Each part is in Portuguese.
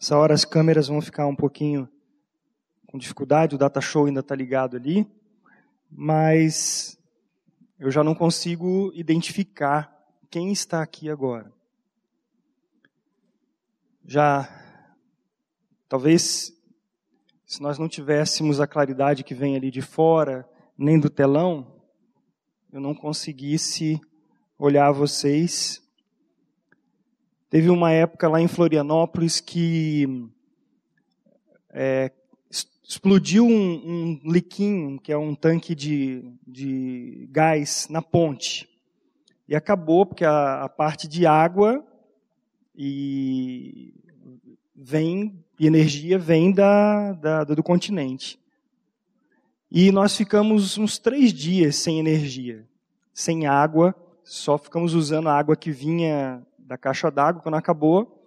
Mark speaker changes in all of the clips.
Speaker 1: Essa hora as câmeras vão ficar um pouquinho com dificuldade, o data show ainda está ligado ali, mas eu já não consigo identificar quem está aqui agora. Já, talvez, se nós não tivéssemos a claridade que vem ali de fora, nem do telão, eu não conseguisse olhar vocês Teve uma época lá em Florianópolis que é, explodiu um, um liquinho, que é um tanque de, de gás, na ponte. E acabou, porque a, a parte de água e vem e energia vem da, da, do continente. E nós ficamos uns três dias sem energia, sem água, só ficamos usando a água que vinha da caixa d'água quando acabou.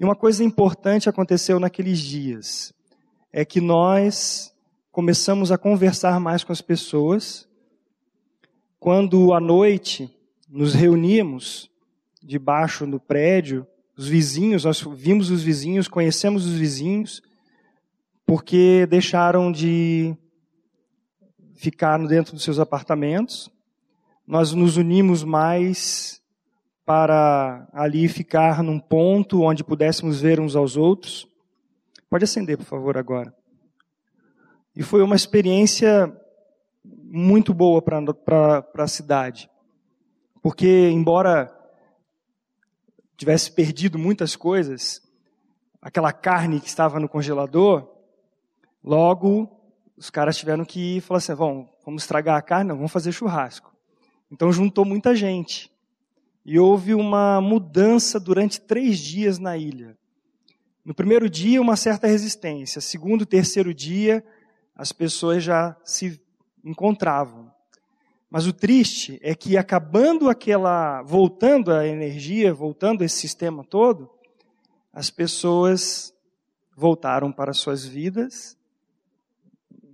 Speaker 1: E uma coisa importante aconteceu naqueles dias é que nós começamos a conversar mais com as pessoas. Quando à noite nos reuníamos debaixo do prédio, os vizinhos, nós vimos os vizinhos, conhecemos os vizinhos, porque deixaram de ficar dentro dos seus apartamentos. Nós nos unimos mais para ali ficar num ponto onde pudéssemos ver uns aos outros. Pode acender, por favor, agora. E foi uma experiência muito boa para a cidade. Porque, embora tivesse perdido muitas coisas, aquela carne que estava no congelador, logo os caras tiveram que falar assim: vamos, estragar a carne, não, vamos fazer churrasco. Então juntou muita gente. E houve uma mudança durante três dias na ilha. No primeiro dia, uma certa resistência. Segundo, terceiro dia, as pessoas já se encontravam. Mas o triste é que acabando aquela, voltando a energia, voltando esse sistema todo, as pessoas voltaram para suas vidas,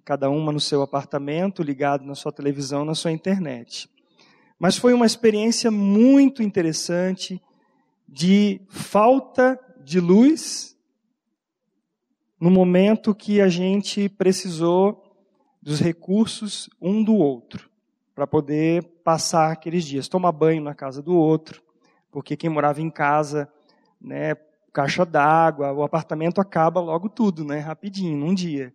Speaker 1: cada uma no seu apartamento, ligado na sua televisão, na sua internet. Mas foi uma experiência muito interessante de falta de luz no momento que a gente precisou dos recursos um do outro para poder passar aqueles dias, tomar banho na casa do outro, porque quem morava em casa, né, caixa d'água, o apartamento acaba logo tudo, né, rapidinho, num dia.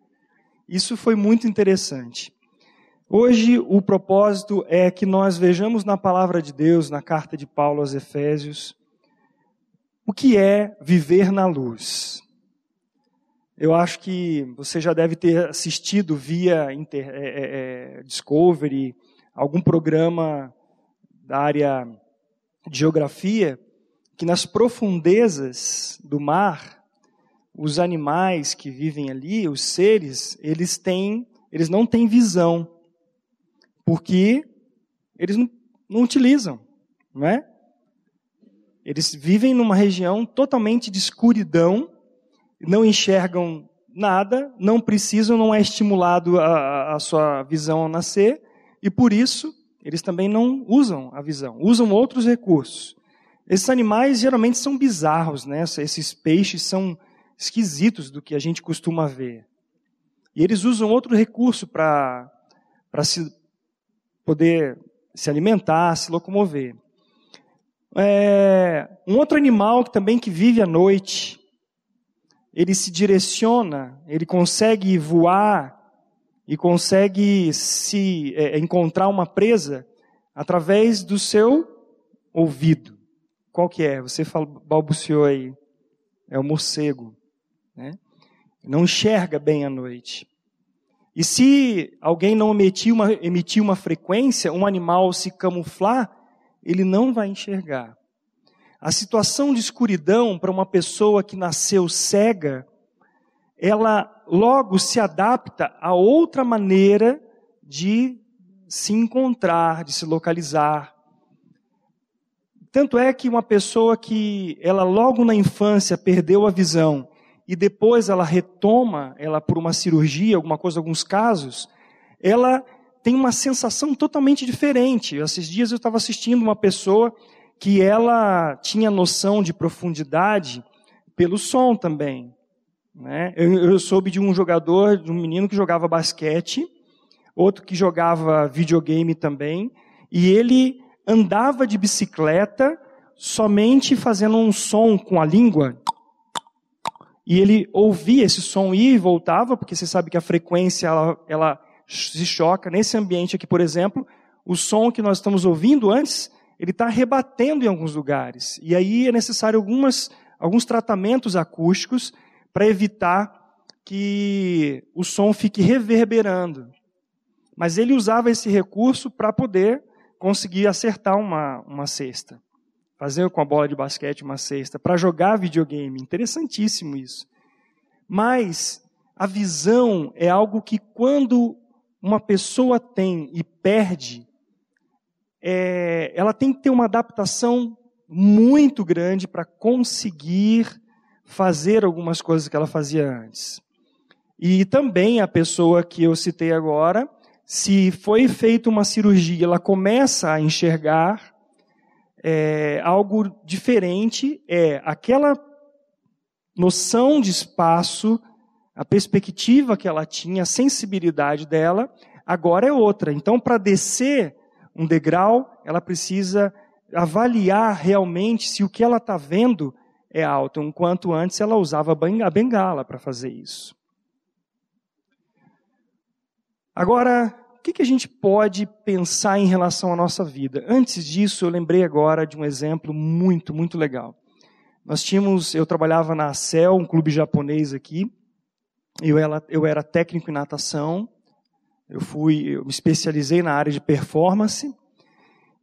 Speaker 1: Isso foi muito interessante. Hoje o propósito é que nós vejamos na palavra de Deus, na carta de Paulo aos Efésios, o que é viver na luz. Eu acho que você já deve ter assistido via Inter, é, é, é Discovery, algum programa da área de geografia, que nas profundezas do mar, os animais que vivem ali, os seres, eles têm, eles não têm visão porque eles não, não utilizam, não é? Eles vivem numa região totalmente de escuridão, não enxergam nada, não precisam, não é estimulado a, a sua visão ao nascer, e por isso eles também não usam a visão, usam outros recursos. Esses animais geralmente são bizarros, né? Esses peixes são esquisitos do que a gente costuma ver. E eles usam outro recurso para se poder se alimentar, se locomover. É, um outro animal que também que vive à noite, ele se direciona, ele consegue voar e consegue se é, encontrar uma presa através do seu ouvido. Qual que é? Você balbuciou aí. É o morcego. Né? Não enxerga bem à noite. E se alguém não emitir uma, emitir uma frequência, um animal se camuflar, ele não vai enxergar. A situação de escuridão para uma pessoa que nasceu cega, ela logo se adapta a outra maneira de se encontrar, de se localizar. Tanto é que uma pessoa que ela logo na infância perdeu a visão e depois ela retoma, ela por uma cirurgia, alguma coisa, alguns casos, ela tem uma sensação totalmente diferente. Esses dias eu estava assistindo uma pessoa que ela tinha noção de profundidade pelo som também. Né? Eu, eu soube de um jogador, de um menino que jogava basquete, outro que jogava videogame também, e ele andava de bicicleta somente fazendo um som com a língua. E ele ouvia esse som ir e voltava, porque você sabe que a frequência ela, ela se choca. Nesse ambiente aqui, por exemplo, o som que nós estamos ouvindo antes, ele está rebatendo em alguns lugares. E aí é necessário algumas, alguns tratamentos acústicos para evitar que o som fique reverberando. Mas ele usava esse recurso para poder conseguir acertar uma, uma cesta. Fazer com a bola de basquete uma cesta, para jogar videogame. Interessantíssimo isso. Mas a visão é algo que quando uma pessoa tem e perde, é, ela tem que ter uma adaptação muito grande para conseguir fazer algumas coisas que ela fazia antes. E também a pessoa que eu citei agora, se foi feita uma cirurgia, ela começa a enxergar é, algo diferente, é aquela noção de espaço, a perspectiva que ela tinha, a sensibilidade dela, agora é outra. Então, para descer um degrau, ela precisa avaliar realmente se o que ela está vendo é alto, enquanto antes ela usava a bengala para fazer isso. Agora, que, que a gente pode pensar em relação à nossa vida? Antes disso, eu lembrei agora de um exemplo muito, muito legal. Nós tínhamos, eu trabalhava na CEL, um clube japonês aqui, eu era, eu era técnico em natação, eu fui, eu me especializei na área de performance,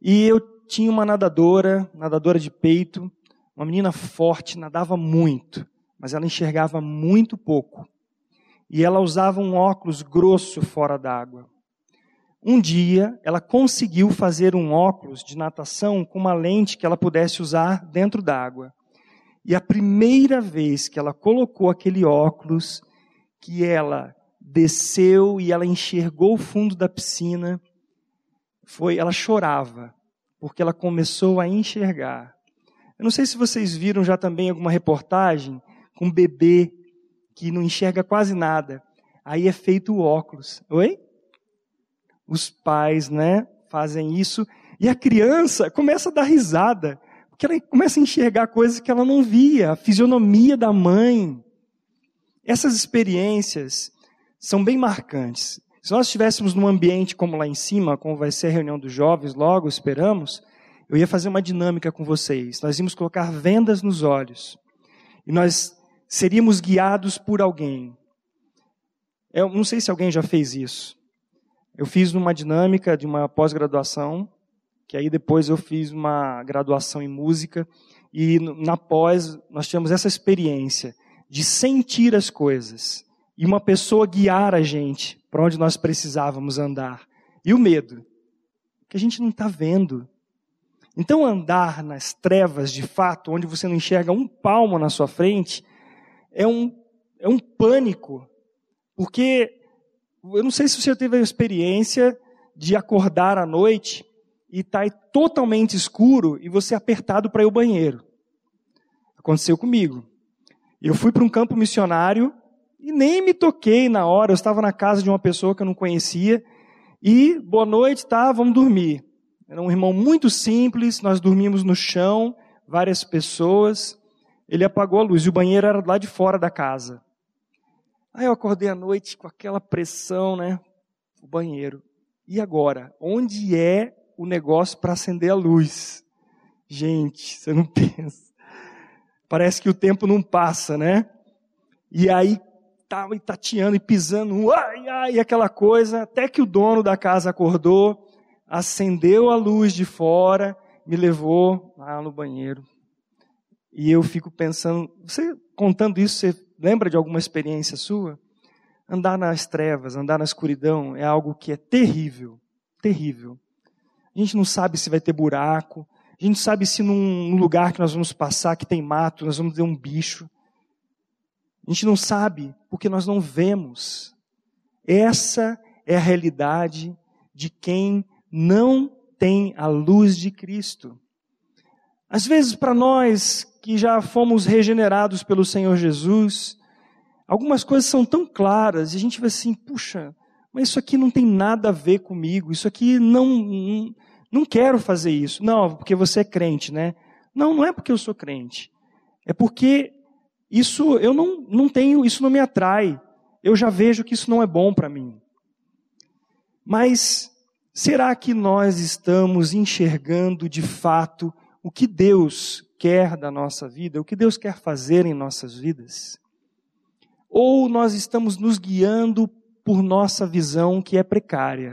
Speaker 1: e eu tinha uma nadadora, nadadora de peito, uma menina forte, nadava muito, mas ela enxergava muito pouco e ela usava um óculos grosso fora d'água. Um dia, ela conseguiu fazer um óculos de natação com uma lente que ela pudesse usar dentro d'água. E a primeira vez que ela colocou aquele óculos, que ela desceu e ela enxergou o fundo da piscina, foi, ela chorava, porque ela começou a enxergar. Eu não sei se vocês viram já também alguma reportagem com um bebê que não enxerga quase nada. Aí é feito o óculos. Oi? Os pais, né, fazem isso e a criança começa a dar risada, porque ela começa a enxergar coisas que ela não via, a fisionomia da mãe. Essas experiências são bem marcantes. Se nós estivéssemos num ambiente como lá em cima, como vai ser a reunião dos jovens, logo esperamos, eu ia fazer uma dinâmica com vocês. Nós íamos colocar vendas nos olhos. E nós seríamos guiados por alguém. Eu não sei se alguém já fez isso. Eu fiz numa dinâmica de uma pós-graduação, que aí depois eu fiz uma graduação em música, e na pós nós tivemos essa experiência de sentir as coisas e uma pessoa guiar a gente para onde nós precisávamos andar. E o medo, que a gente não está vendo. Então, andar nas trevas de fato, onde você não enxerga um palmo na sua frente, é um, é um pânico, porque eu não sei se você teve a experiência de acordar à noite e tá totalmente escuro e você apertado para ir ao banheiro. Aconteceu comigo. Eu fui para um campo missionário e nem me toquei na hora. Eu estava na casa de uma pessoa que eu não conhecia e boa noite, tá? Vamos dormir. Era um irmão muito simples. Nós dormimos no chão, várias pessoas ele apagou a luz e o banheiro era lá de fora da casa. Aí eu acordei à noite com aquela pressão, né? O banheiro. E agora? Onde é o negócio para acender a luz? Gente, você não pensa. Parece que o tempo não passa, né? E aí tava tateando e pisando, ai, ai, aquela coisa, até que o dono da casa acordou, acendeu a luz de fora, me levou lá no banheiro. E eu fico pensando, você contando isso, você lembra de alguma experiência sua? Andar nas trevas, andar na escuridão é algo que é terrível, terrível. A gente não sabe se vai ter buraco, a gente sabe se num lugar que nós vamos passar que tem mato, nós vamos ter um bicho. A gente não sabe porque nós não vemos. Essa é a realidade de quem não tem a luz de Cristo. Às vezes, para nós que já fomos regenerados pelo Senhor Jesus, algumas coisas são tão claras e a gente vai assim, puxa, mas isso aqui não tem nada a ver comigo, isso aqui não, não, não quero fazer isso. Não, porque você é crente, né? Não, não é porque eu sou crente. É porque isso eu não, não tenho, isso não me atrai. Eu já vejo que isso não é bom para mim. Mas será que nós estamos enxergando de fato o que Deus quer da nossa vida, o que Deus quer fazer em nossas vidas? Ou nós estamos nos guiando por nossa visão que é precária?